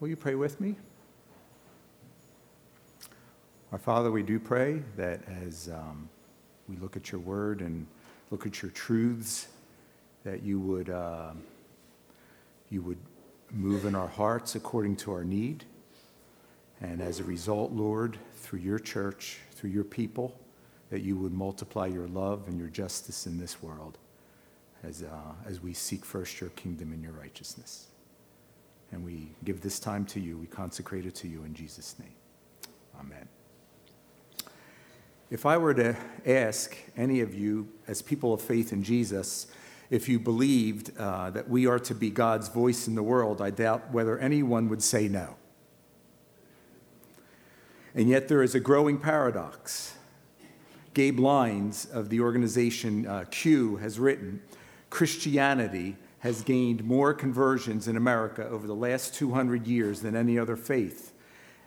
Will you pray with me? Our Father, we do pray that as um, we look at your word and look at your truths, that you would, uh, you would move in our hearts according to our need. And as a result, Lord, through your church, through your people, that you would multiply your love and your justice in this world as, uh, as we seek first your kingdom and your righteousness. And we give this time to you. We consecrate it to you in Jesus' name. Amen. If I were to ask any of you, as people of faith in Jesus, if you believed uh, that we are to be God's voice in the world, I doubt whether anyone would say no. And yet, there is a growing paradox. Gabe Lyons of the organization uh, Q has written Christianity has gained more conversions in America over the last 200 years than any other faith.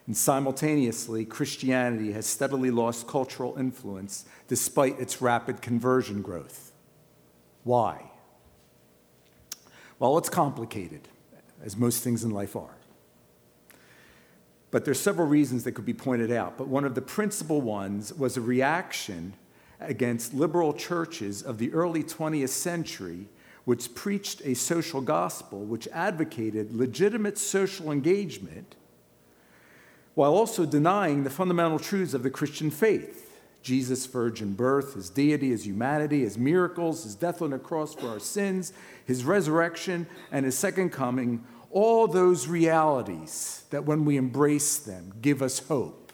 And simultaneously, Christianity has steadily lost cultural influence despite its rapid conversion growth. Why? Well, it's complicated, as most things in life are. But there's several reasons that could be pointed out. But one of the principal ones was a reaction against liberal churches of the early 20th century, which preached a social gospel which advocated legitimate social engagement while also denying the fundamental truths of the Christian faith Jesus' virgin birth, his deity, his humanity, his miracles, his death on the cross for our sins, his resurrection, and his second coming. All those realities that, when we embrace them, give us hope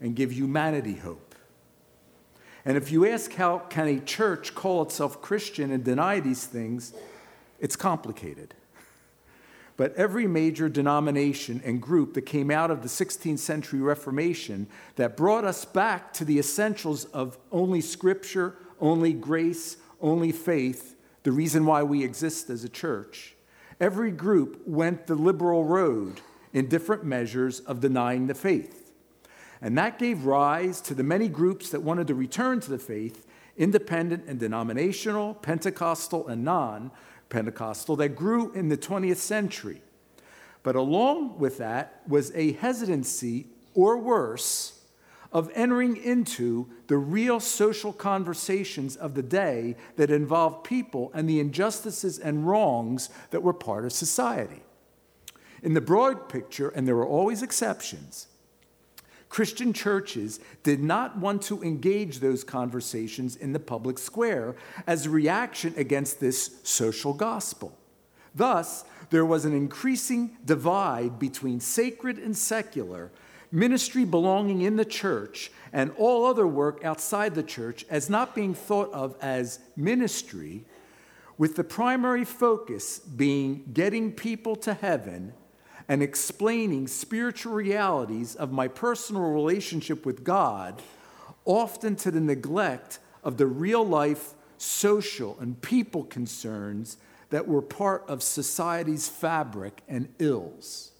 and give humanity hope. And if you ask how can a church call itself Christian and deny these things, it's complicated. But every major denomination and group that came out of the 16th century Reformation that brought us back to the essentials of only Scripture, only grace, only faith, the reason why we exist as a church, every group went the liberal road in different measures of denying the faith. And that gave rise to the many groups that wanted to return to the faith, independent and denominational, Pentecostal and non, Pentecostal that grew in the 20th century. But along with that was a hesitancy, or worse, of entering into the real social conversations of the day that involved people and the injustices and wrongs that were part of society. In the broad picture, and there were always exceptions, Christian churches did not want to engage those conversations in the public square as a reaction against this social gospel. Thus, there was an increasing divide between sacred and secular, ministry belonging in the church, and all other work outside the church as not being thought of as ministry, with the primary focus being getting people to heaven and explaining spiritual realities of my personal relationship with God, often to the neglect of the real life social and people concerns that were part of society's fabric and ills.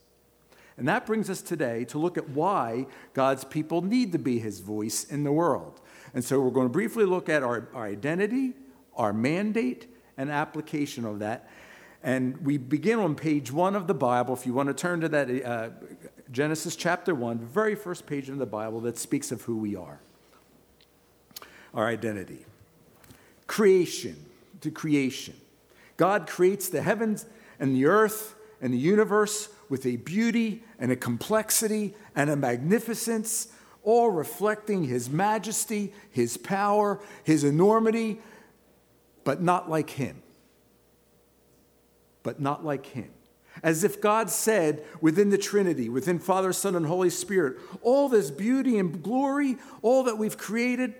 And that brings us today to look at why God's people need to be his voice in the world. And so we're going to briefly look at our, our identity, our mandate, and application of that. And we begin on page one of the Bible. If you want to turn to that, uh, Genesis chapter one, very first page in the Bible that speaks of who we are, our identity. Creation, to creation. God creates the heavens and the earth and the universe with a beauty and a complexity and a magnificence, all reflecting His majesty, His power, His enormity, but not like Him but not like him. As if God said within the Trinity, within Father, Son, and Holy Spirit, all this beauty and glory, all that we've created,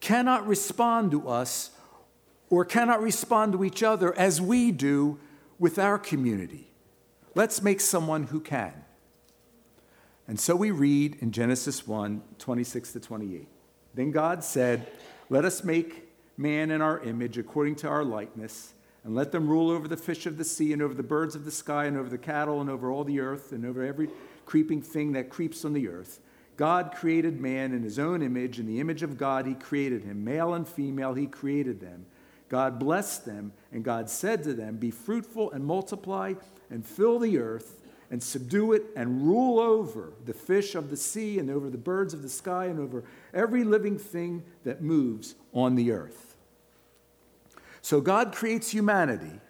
cannot respond to us or cannot respond to each other as we do with our community. Let's make someone who can. And so we read in Genesis 1 26 to 28. Then God said, Let us make man in our image according to our likeness and let them rule over the fish of the sea and over the birds of the sky and over the cattle and over all the earth and over every creeping thing that creeps on the earth. God created man in his own image. In the image of God, he created him. Male and female, he created them. God blessed them, and God said to them, Be fruitful and multiply and fill the earth and subdue it and rule over the fish of the sea and over the birds of the sky and over every living thing that moves on the earth. So God creates humanity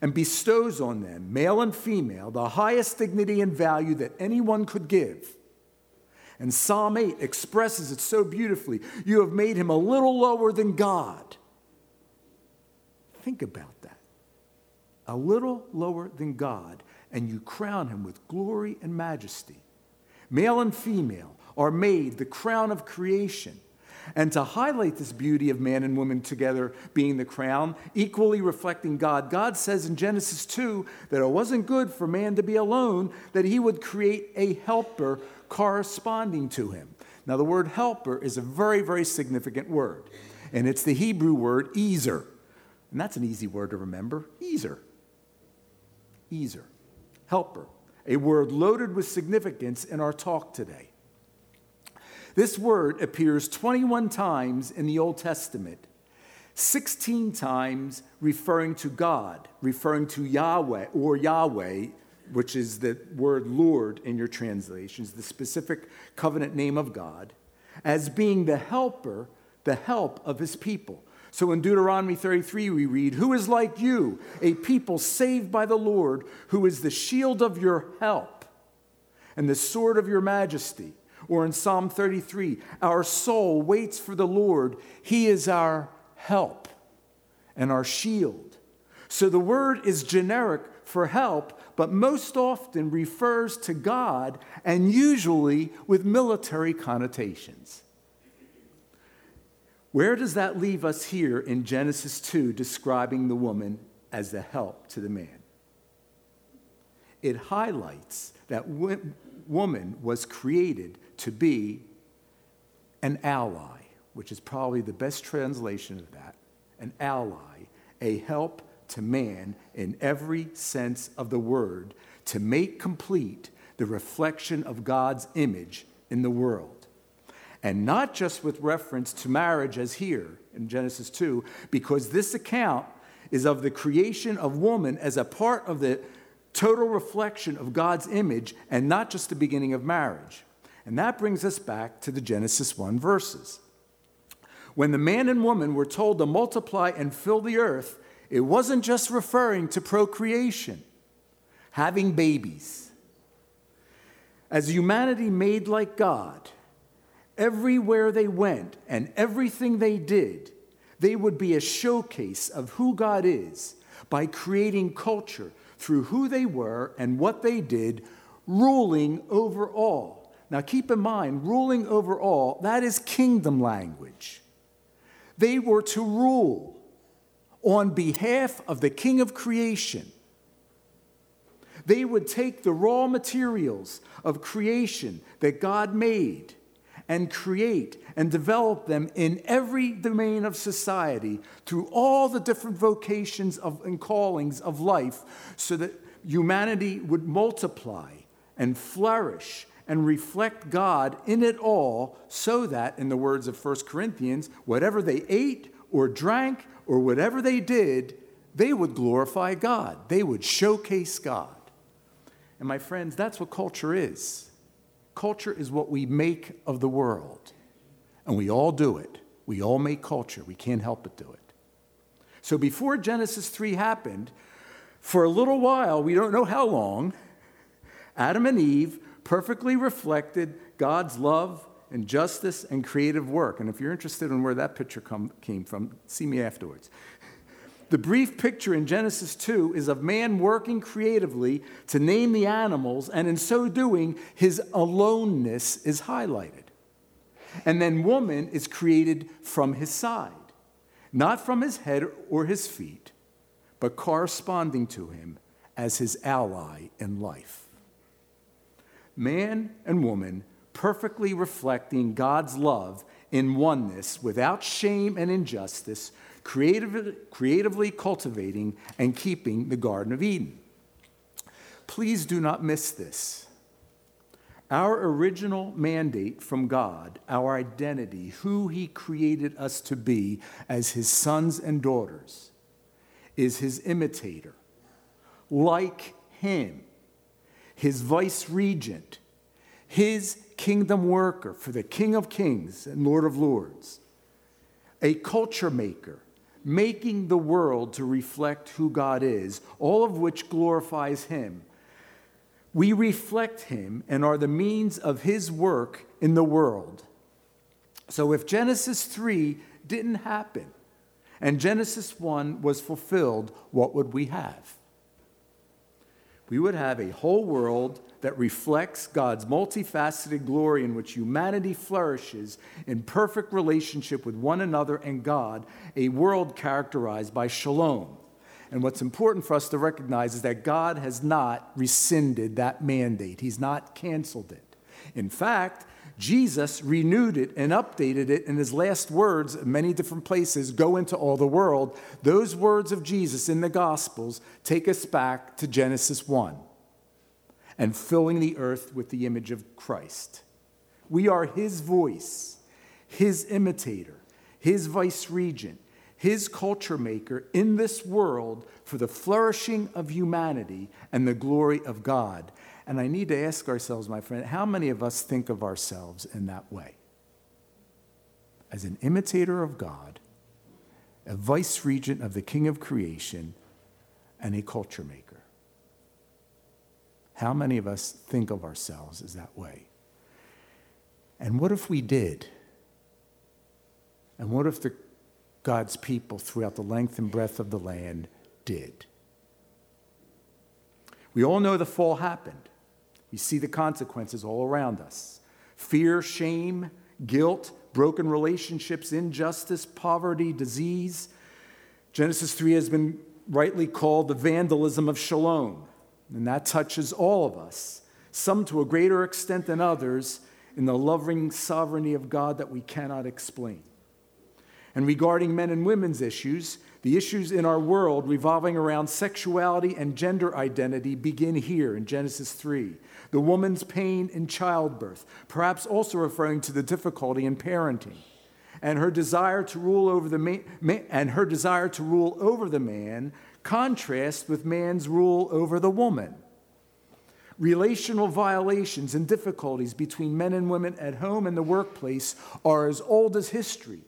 and bestows on them, male and female, the highest dignity and value that anyone could give. And Psalm 8 expresses it so beautifully. You have made him a little lower than God. Think about that. A little lower than God, and you crown him with glory and majesty. Male and female are made the crown of creation. And to highlight this beauty of man and woman together being the crown, equally reflecting God, God says in Genesis 2 that it wasn't good for man to be alone, that he would create a helper corresponding to him. Now, the word helper is a very, very significant word, and it's the Hebrew word ezer. And that's an easy word to remember ezer. Ezer. Helper. A word loaded with significance in our talk today. This word appears 21 times in the Old Testament, 16 times referring to God, referring to Yahweh or Yahweh, which is the word Lord in your translations, the specific covenant name of God, as being the helper, the help of his people. So in Deuteronomy 33, we read, Who is like you, a people saved by the Lord, who is the shield of your help and the sword of your majesty? Or in Psalm 33, our soul waits for the Lord. He is our help and our shield. So the word is generic for help, but most often refers to God and usually with military connotations. Where does that leave us here in Genesis 2 describing the woman as the help to the man? It highlights that woman was created to be an ally, which is probably the best translation of that an ally, a help to man in every sense of the word, to make complete the reflection of God's image in the world. And not just with reference to marriage as here in Genesis 2, because this account is of the creation of woman as a part of the total reflection of God's image and not just the beginning of marriage. And that brings us back to the Genesis 1 verses. When the man and woman were told to multiply and fill the earth, it wasn't just referring to procreation, having babies. As humanity made like God, everywhere they went and everything they did, they would be a showcase of who God is by creating culture through who they were and what they did, ruling over all. Now, keep in mind, ruling over all, that is kingdom language. They were to rule on behalf of the king of creation. They would take the raw materials of creation that God made and create and develop them in every domain of society through all the different vocations of, and callings of life so that humanity would multiply and flourish and reflect God in it all, so that, in the words of 1 Corinthians, whatever they ate or drank or whatever they did, they would glorify God. They would showcase God. And my friends, that's what culture is. Culture is what we make of the world. And we all do it. We all make culture. We can't help but do it. So before Genesis 3 happened, for a little while, we don't know how long, Adam and Eve perfectly reflected God's love and justice and creative work. And if you're interested in where that picture come, came from, see me afterwards. The brief picture in Genesis 2 is of man working creatively to name the animals, and in so doing, his aloneness is highlighted. And then woman is created from his side, not from his head or his feet, but corresponding to him as his ally in life man and woman perfectly reflecting God's love in oneness without shame and injustice, creatively, creatively cultivating and keeping the Garden of Eden. Please do not miss this. Our original mandate from God, our identity, who He created us to be as His sons and daughters, is His imitator, like Him, His vice regent, His kingdom worker for the King of Kings and Lord of Lords, a culture maker, making the world to reflect who God is, all of which glorifies Him we reflect him and are the means of his work in the world. So if Genesis 3 didn't happen and Genesis 1 was fulfilled, what would we have? We would have a whole world that reflects God's multifaceted glory in which humanity flourishes in perfect relationship with one another and God, a world characterized by shalom and what's important for us to recognize is that God has not rescinded that mandate, He's not canceled it. In fact, Jesus renewed it and updated it in his last words, many different places, go into all the world. Those words of Jesus in the Gospels take us back to Genesis 1 and filling the earth with the image of Christ. We are his voice, his imitator, his vice regent, his culture maker in this world for the flourishing of humanity and the glory of God. And I need to ask ourselves, my friend, how many of us think of ourselves in that way? As an imitator of God, a vice regent of the King of creation, and a culture maker. How many of us think of ourselves as that way? And what if we did? And what if the God's people throughout the length and breadth of the land did. We all know the fall happened. We see the consequences all around us fear, shame, guilt, broken relationships, injustice, poverty, disease. Genesis 3 has been rightly called the vandalism of shalom, and that touches all of us, some to a greater extent than others, in the loving sovereignty of God that we cannot explain. And regarding men and women's issues, the issues in our world revolving around sexuality and gender identity begin here in Genesis 3. The woman's pain in childbirth, perhaps also referring to the difficulty in parenting, and her desire to rule over the man, and her desire to rule over the man contrasts with man's rule over the woman. Relational violations and difficulties between men and women at home and the workplace are as old as history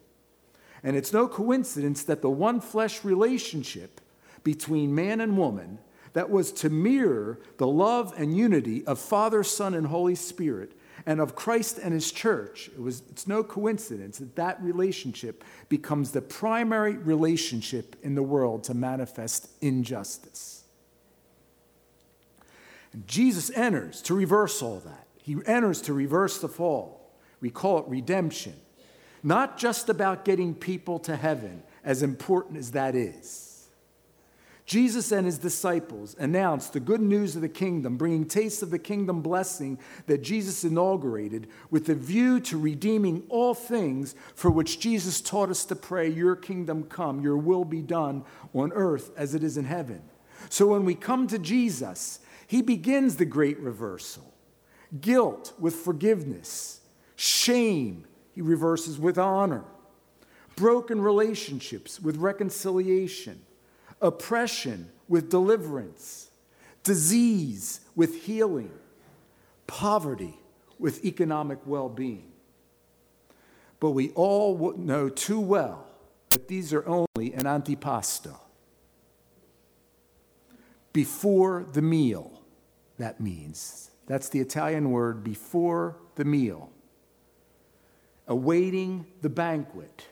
and it's no coincidence that the one flesh relationship between man and woman that was to mirror the love and unity of Father, Son, and Holy Spirit and of Christ and his church, it was, it's no coincidence that that relationship becomes the primary relationship in the world to manifest injustice. And Jesus enters to reverse all that. He enters to reverse the fall. We call it redemption not just about getting people to heaven, as important as that is. Jesus and his disciples announced the good news of the kingdom, bringing taste of the kingdom blessing that Jesus inaugurated with a view to redeeming all things for which Jesus taught us to pray, Your kingdom come, your will be done on earth as it is in heaven. So when we come to Jesus, he begins the great reversal guilt with forgiveness, shame he reverses with honor. Broken relationships with reconciliation, oppression with deliverance, disease with healing, poverty with economic well being. But we all know too well that these are only an antipasto. Before the meal, that means. That's the Italian word before the meal awaiting the banquet.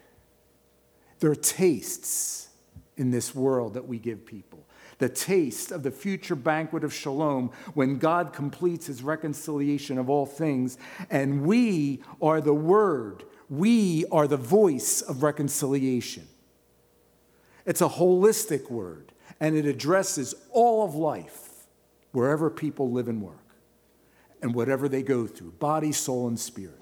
There are tastes in this world that we give people. The taste of the future banquet of shalom when God completes his reconciliation of all things, and we are the word, we are the voice of reconciliation. It's a holistic word, and it addresses all of life, wherever people live and work, and whatever they go through body, soul, and spirit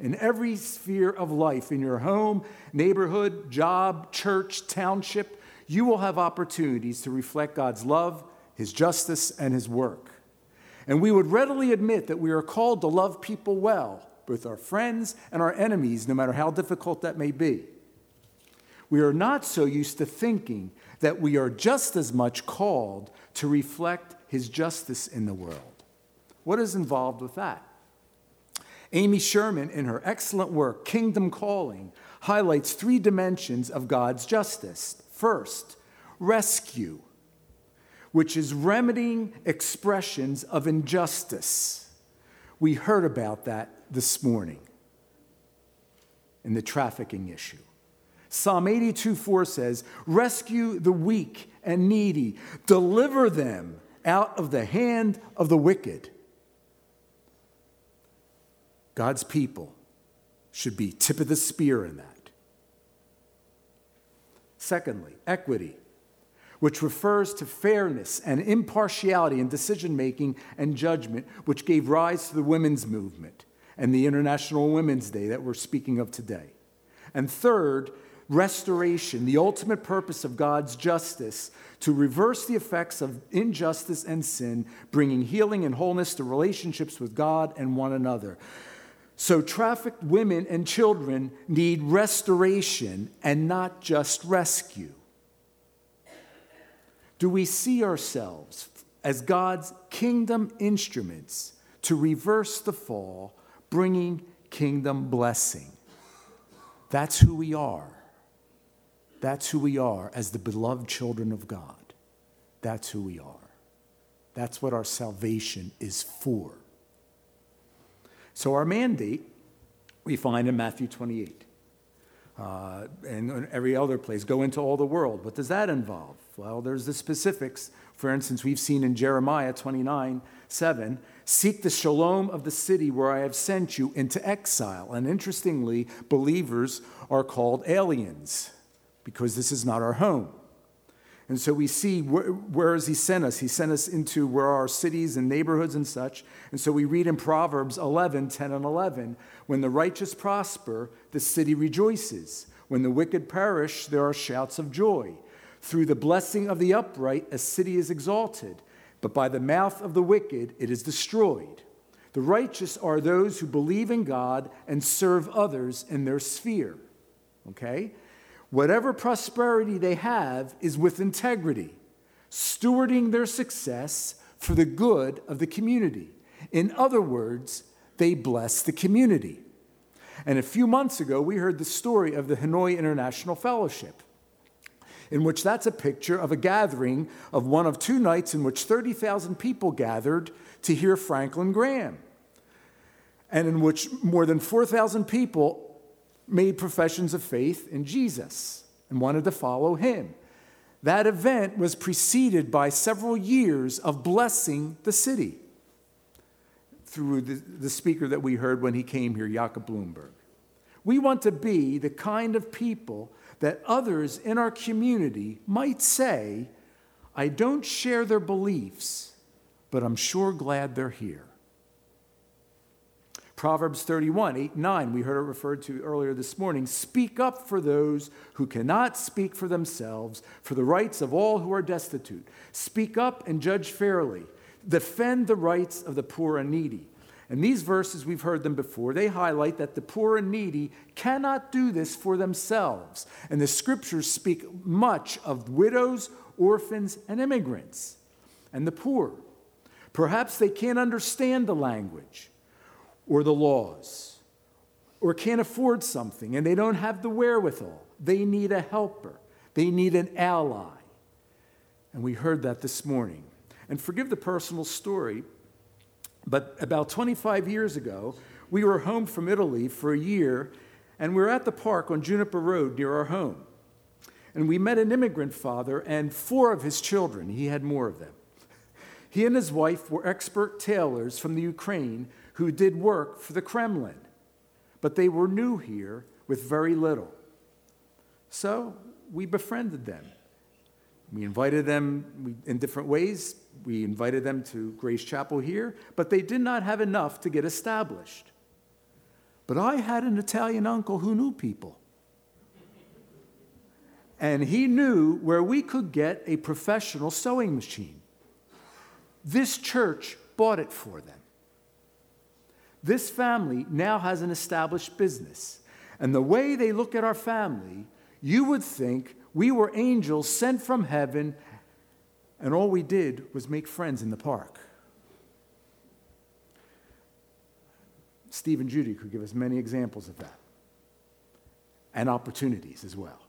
in every sphere of life, in your home, neighborhood, job, church, township, you will have opportunities to reflect God's love, His justice, and His work. And we would readily admit that we are called to love people well, both our friends and our enemies, no matter how difficult that may be. We are not so used to thinking that we are just as much called to reflect his justice in the world. What is involved with that? Amy Sherman, in her excellent work, Kingdom Calling, highlights three dimensions of God's justice. First, rescue, which is remedying expressions of injustice. We heard about that this morning in the trafficking issue. Psalm 82 4 says, Rescue the weak and needy, deliver them out of the hand of the wicked. God's people should be tip of the spear in that. Secondly, equity, which refers to fairness and impartiality in decision making and judgment, which gave rise to the women's movement and the International Women's Day that we're speaking of today. And third, restoration, the ultimate purpose of God's justice to reverse the effects of injustice and sin, bringing healing and wholeness to relationships with God and one another. So, trafficked women and children need restoration and not just rescue. Do we see ourselves as God's kingdom instruments to reverse the fall, bringing kingdom blessing? That's who we are. That's who we are as the beloved children of God. That's who we are. That's what our salvation is for. So, our mandate we find in Matthew 28 uh, and every other place go into all the world. What does that involve? Well, there's the specifics. For instance, we've seen in Jeremiah 29 7 seek the shalom of the city where I have sent you into exile. And interestingly, believers are called aliens because this is not our home. And so we see where, where has he sent us? He sent us into where our cities and neighborhoods and such. And so we read in Proverbs 11, 10 and 11, when the righteous prosper, the city rejoices. When the wicked perish, there are shouts of joy. Through the blessing of the upright, a city is exalted, but by the mouth of the wicked, it is destroyed. The righteous are those who believe in God and serve others in their sphere. Okay? Whatever prosperity they have is with integrity, stewarding their success for the good of the community. In other words, they bless the community. And a few months ago, we heard the story of the Hanoi International Fellowship, in which that's a picture of a gathering of one of two nights in which 30,000 people gathered to hear Franklin Graham, and in which more than 4,000 people made professions of faith in Jesus and wanted to follow him. That event was preceded by several years of blessing the city through the, the speaker that we heard when he came here, Jakob Bloomberg. We want to be the kind of people that others in our community might say, I don't share their beliefs, but I'm sure glad they're here. Proverbs 31, 8, 9, we heard it referred to earlier this morning. Speak up for those who cannot speak for themselves, for the rights of all who are destitute. Speak up and judge fairly. Defend the rights of the poor and needy. And these verses, we've heard them before, they highlight that the poor and needy cannot do this for themselves. And the scriptures speak much of widows, orphans, and immigrants, and the poor. Perhaps they can't understand the language or the laws, or can't afford something and they don't have the wherewithal. They need a helper, they need an ally. And we heard that this morning. And forgive the personal story, but about 25 years ago, we were home from Italy for a year, and we were at the park on Juniper Road near our home. And we met an immigrant father and four of his children. He had more of them. He and his wife were expert tailors from the Ukraine who did work for the Kremlin, but they were new here with very little. So we befriended them. We invited them in different ways. We invited them to Grace Chapel here, but they did not have enough to get established. But I had an Italian uncle who knew people. And he knew where we could get a professional sewing machine. This church bought it for them. This family now has an established business. And the way they look at our family, you would think we were angels sent from heaven, and all we did was make friends in the park. Steve and Judy could give us many examples of that, and opportunities as well.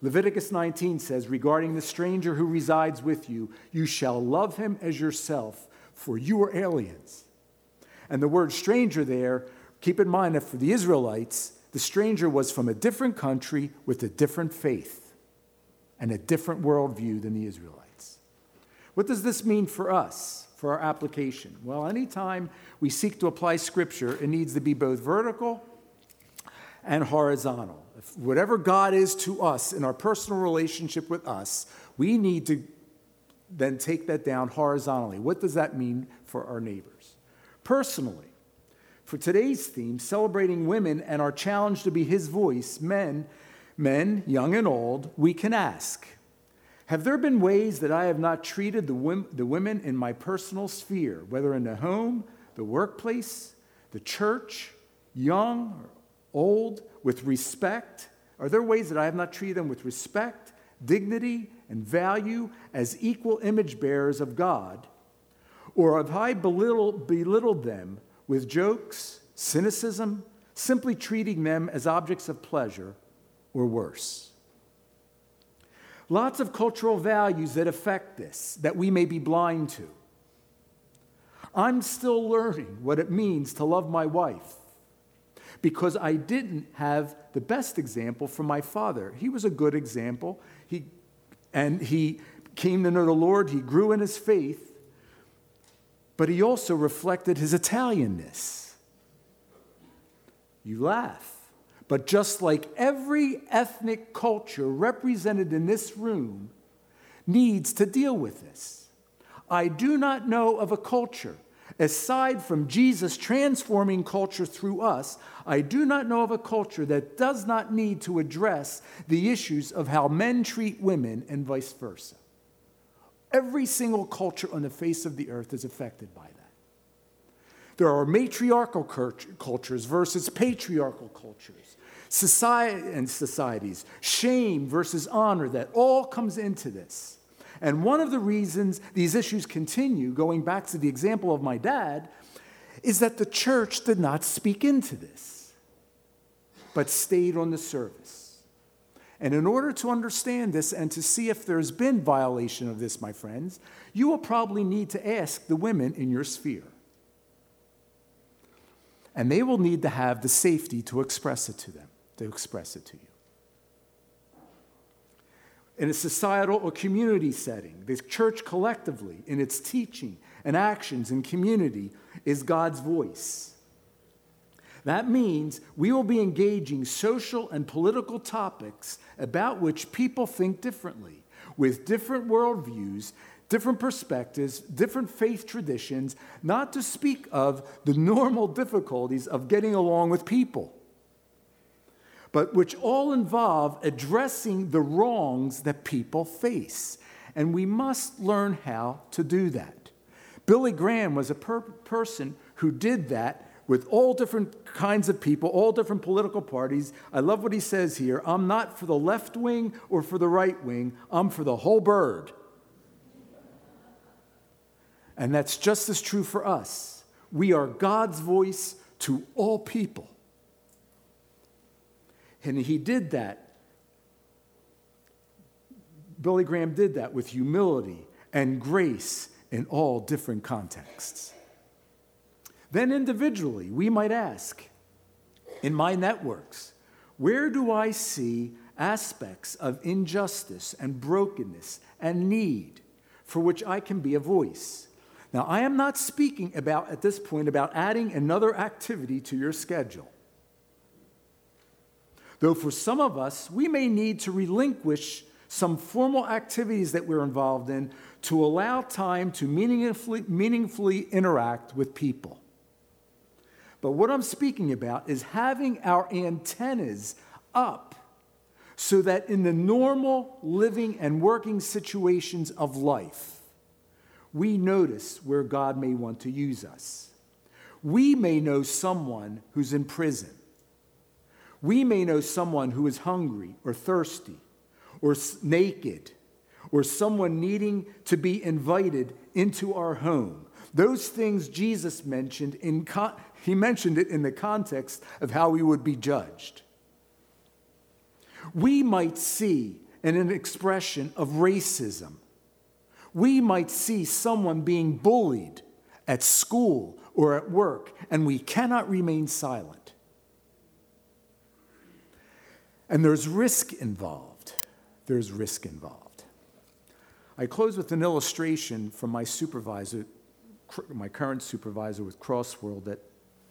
Leviticus 19 says, regarding the stranger who resides with you, you shall love him as yourself, for you are aliens. And the word stranger there, keep in mind that for the Israelites, the stranger was from a different country with a different faith and a different worldview than the Israelites. What does this mean for us, for our application? Well, anytime we seek to apply Scripture, it needs to be both vertical and horizontal. If whatever God is to us in our personal relationship with us, we need to then take that down horizontally. What does that mean for our neighbors? Personally, for today's theme, celebrating women and our challenge to be his voice, men, men, young and old, we can ask Have there been ways that I have not treated the, the women in my personal sphere, whether in the home, the workplace, the church, young or old, with respect? Are there ways that I have not treated them with respect, dignity, and value as equal image bearers of God? Or have I belittled, belittled them? with jokes, cynicism, simply treating them as objects of pleasure, or worse. Lots of cultural values that affect this that we may be blind to. I'm still learning what it means to love my wife because I didn't have the best example from my father. He was a good example. He, and he came to know the Lord, he grew in his faith, but he also reflected his Italianness. You laugh. But just like every ethnic culture represented in this room needs to deal with this, I do not know of a culture, aside from Jesus transforming culture through us, I do not know of a culture that does not need to address the issues of how men treat women and vice versa. Every single culture on the face of the earth is affected by that. There are matriarchal cultures versus patriarchal cultures, society and societies, shame versus honor, that all comes into this. And one of the reasons these issues continue, going back to the example of my dad, is that the church did not speak into this, but stayed on the service. And in order to understand this and to see if there's been violation of this, my friends, you will probably need to ask the women in your sphere. And they will need to have the safety to express it to them, to express it to you. In a societal or community setting, the church collectively, in its teaching and actions and community, is God's voice. That means we will be engaging social and political topics about which people think differently, with different worldviews, different perspectives, different faith traditions, not to speak of the normal difficulties of getting along with people, but which all involve addressing the wrongs that people face. And we must learn how to do that. Billy Graham was a per- person who did that with all different kinds of people, all different political parties. I love what he says here I'm not for the left wing or for the right wing, I'm for the whole bird. And that's just as true for us. We are God's voice to all people. And he did that. Billy Graham did that with humility and grace in all different contexts. Then individually, we might ask in my networks, where do I see aspects of injustice and brokenness and need for which I can be a voice? Now, I am not speaking about at this point about adding another activity to your schedule. Though for some of us, we may need to relinquish some formal activities that we're involved in to allow time to meaningfully, meaningfully interact with people. But what I'm speaking about is having our antennas up so that in the normal living and working situations of life, we notice where God may want to use us. We may know someone who's in prison. We may know someone who is hungry or thirsty or naked or someone needing to be invited into our home. Those things Jesus mentioned in he mentioned it in the context of how we would be judged. We might see in an expression of racism. We might see someone being bullied at school or at work, and we cannot remain silent. And there's risk involved. There's risk involved. I close with an illustration from my supervisor, my current supervisor with Crossworld, that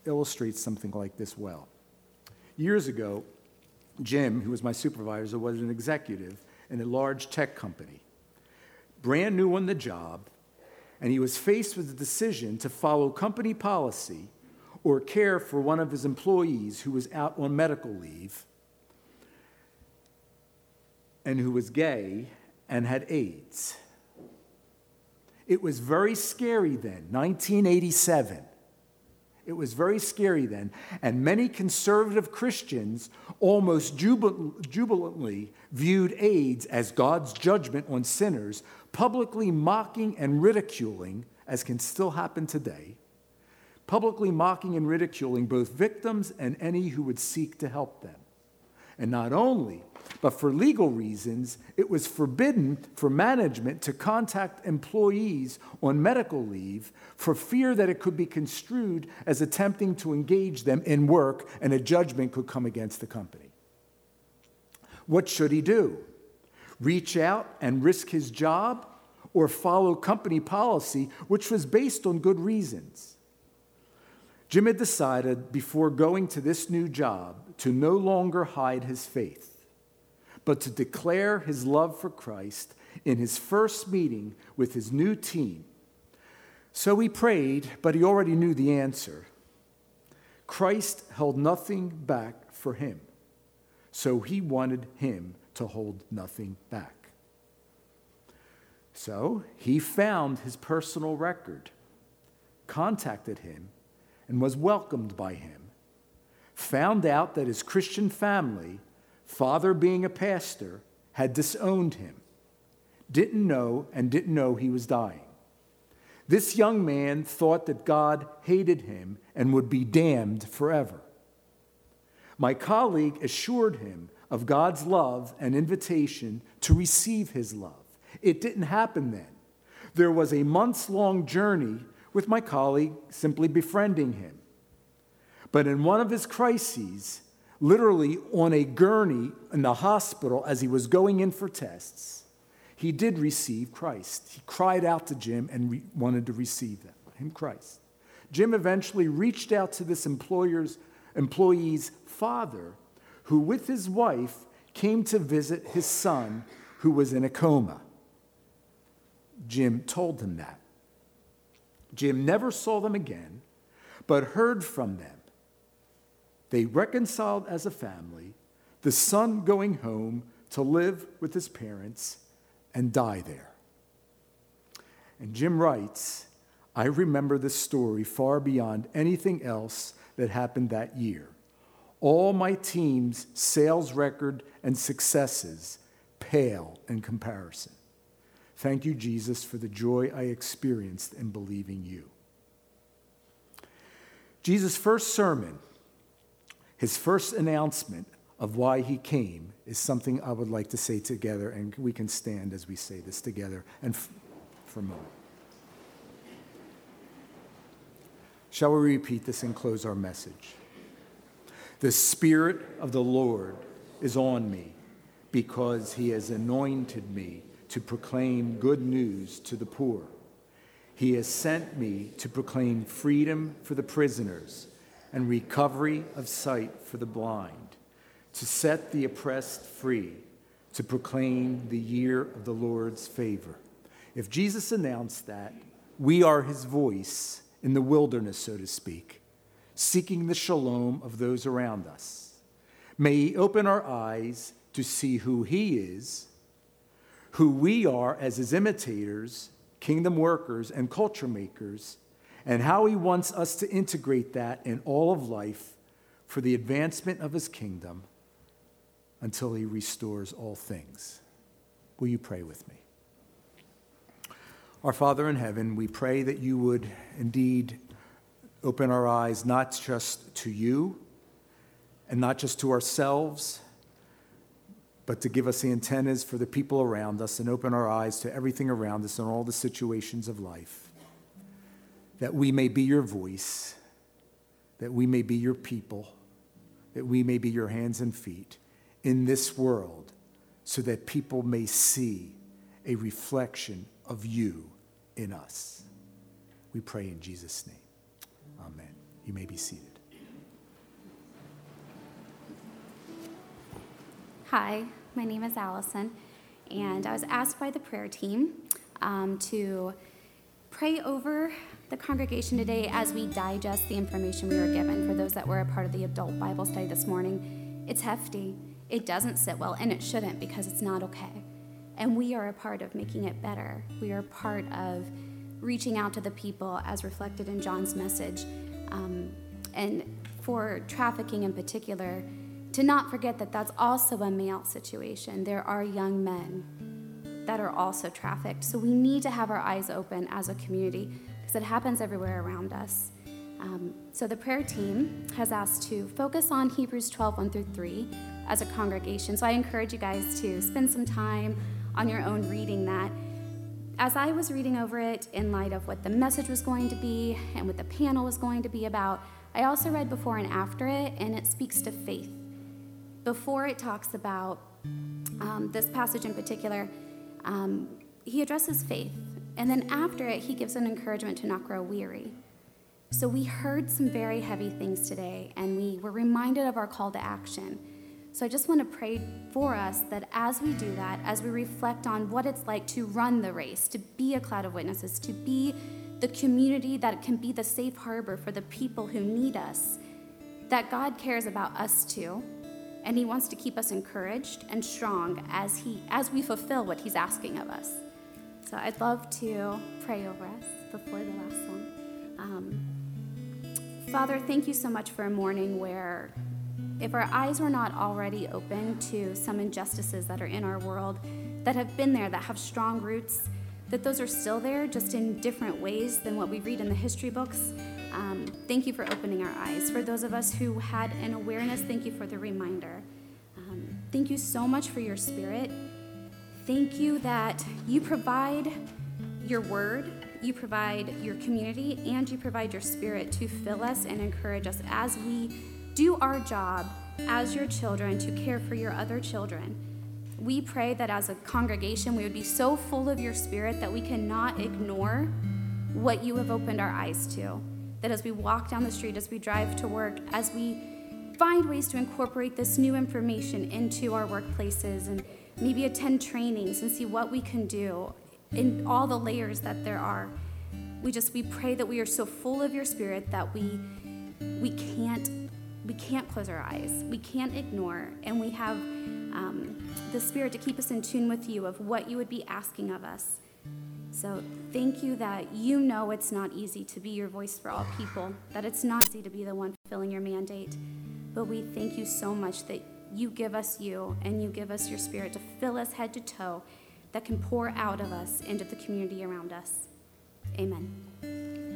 illustrates something like this well. Years ago, Jim, who was my supervisor, was an executive in a large tech company, brand new on the job, and he was faced with the decision to follow company policy or care for one of his employees who was out on medical leave and who was gay and had AIDS. It was very scary then, 1987. It was very scary then. And many conservative Christians almost jubilantly viewed AIDS as God's judgment on sinners, publicly mocking and ridiculing, as can still happen today, publicly mocking and ridiculing both victims and any who would seek to help them. And not only but for legal reasons, it was forbidden for management to contact employees on medical leave for fear that it could be construed as attempting to engage them in work and a judgment could come against the company. What should he do? Reach out and risk his job or follow company policy, which was based on good reasons? Jim had decided before going to this new job to no longer hide his faith but to declare his love for Christ in his first meeting with his new team. So he prayed, but he already knew the answer. Christ held nothing back for him, so he wanted him to hold nothing back. So he found his personal record, contacted him, and was welcomed by him. Found out that his Christian family father being a pastor, had disowned him, didn't know, and didn't know he was dying. This young man thought that God hated him and would be damned forever. My colleague assured him of God's love and invitation to receive his love. It didn't happen then. There was a months long journey with my colleague simply befriending him. But in one of his crises, literally on a gurney in the hospital as he was going in for tests, he did receive Christ. He cried out to Jim and re- wanted to receive them, him, Christ. Jim eventually reached out to this employer's employee's father, who with his wife came to visit his son who was in a coma. Jim told him that. Jim never saw them again, but heard from them they reconciled as a family, the son going home to live with his parents and die there. And Jim writes, I remember this story far beyond anything else that happened that year. All my team's sales record and successes pale in comparison. Thank you, Jesus, for the joy I experienced in believing you. Jesus' first sermon his first announcement of why he came is something I would like to say together, and we can stand as we say this together and f- for a moment. Shall we repeat this and close our message? The Spirit of the Lord is on me because he has anointed me to proclaim good news to the poor. He has sent me to proclaim freedom for the prisoners and recovery of sight for the blind, to set the oppressed free, to proclaim the year of the Lord's favor. If Jesus announced that, we are his voice in the wilderness, so to speak, seeking the shalom of those around us. May he open our eyes to see who he is, who we are as his imitators, kingdom workers and culture makers, and how he wants us to integrate that in all of life for the advancement of his kingdom until he restores all things. Will you pray with me? Our Father in heaven, we pray that you would indeed open our eyes not just to you and not just to ourselves, but to give us the antennas for the people around us and open our eyes to everything around us and all the situations of life. That we may be your voice, that we may be your people, that we may be your hands and feet in this world so that people may see a reflection of you in us. We pray in Jesus' name. Amen. You may be seated. Hi, my name is Allison, and I was asked by the prayer team um, to pray over the congregation today as we digest the information we were given. For those that were a part of the adult Bible study this morning, it's hefty. It doesn't sit well, and it shouldn't because it's not okay. And we are a part of making it better. We are part of reaching out to the people as reflected in John's message. Um, and for trafficking in particular, to not forget that that's also a male situation. There are young men that are also trafficked. So we need to have our eyes open as a community because it happens everywhere around us. Um, so the prayer team has asked to focus on Hebrews 12, 1 through 3 as a congregation. So I encourage you guys to spend some time on your own reading that. As I was reading over it in light of what the message was going to be and what the panel was going to be about, I also read before and after it, and it speaks to faith. Before it talks about um, this passage in particular, um, he addresses faith. And then after it, he gives an encouragement to not grow weary. So we heard some very heavy things today, and we were reminded of our call to action. So I just want to pray for us that as we do that, as we reflect on what it's like to run the race, to be a cloud of witnesses, to be the community that can be the safe harbor for the people who need us, that God cares about us too. And he wants to keep us encouraged and strong as he as we fulfill what he's asking of us. So I'd love to pray over us before the last song. Um, Father, thank you so much for a morning where if our eyes were not already open to some injustices that are in our world, that have been there, that have strong roots, that those are still there, just in different ways than what we read in the history books. Um, thank you for opening our eyes. For those of us who had an awareness, thank you for the reminder. Um, thank you so much for your spirit. Thank you that you provide your word, you provide your community, and you provide your spirit to fill us and encourage us as we do our job as your children to care for your other children. We pray that as a congregation, we would be so full of your spirit that we cannot ignore what you have opened our eyes to. That as we walk down the street, as we drive to work, as we find ways to incorporate this new information into our workplaces and maybe attend trainings and see what we can do in all the layers that there are. We just we pray that we are so full of your spirit that we we can't we can't close our eyes, we can't ignore, and we have um, the Spirit to keep us in tune with you of what you would be asking of us. So thank you that you know it's not easy to be your voice for all people, that it's not easy to be the one fulfilling your mandate. But we thank you so much that you give us you and you give us your Spirit to fill us head to toe that can pour out of us into the community around us. Amen.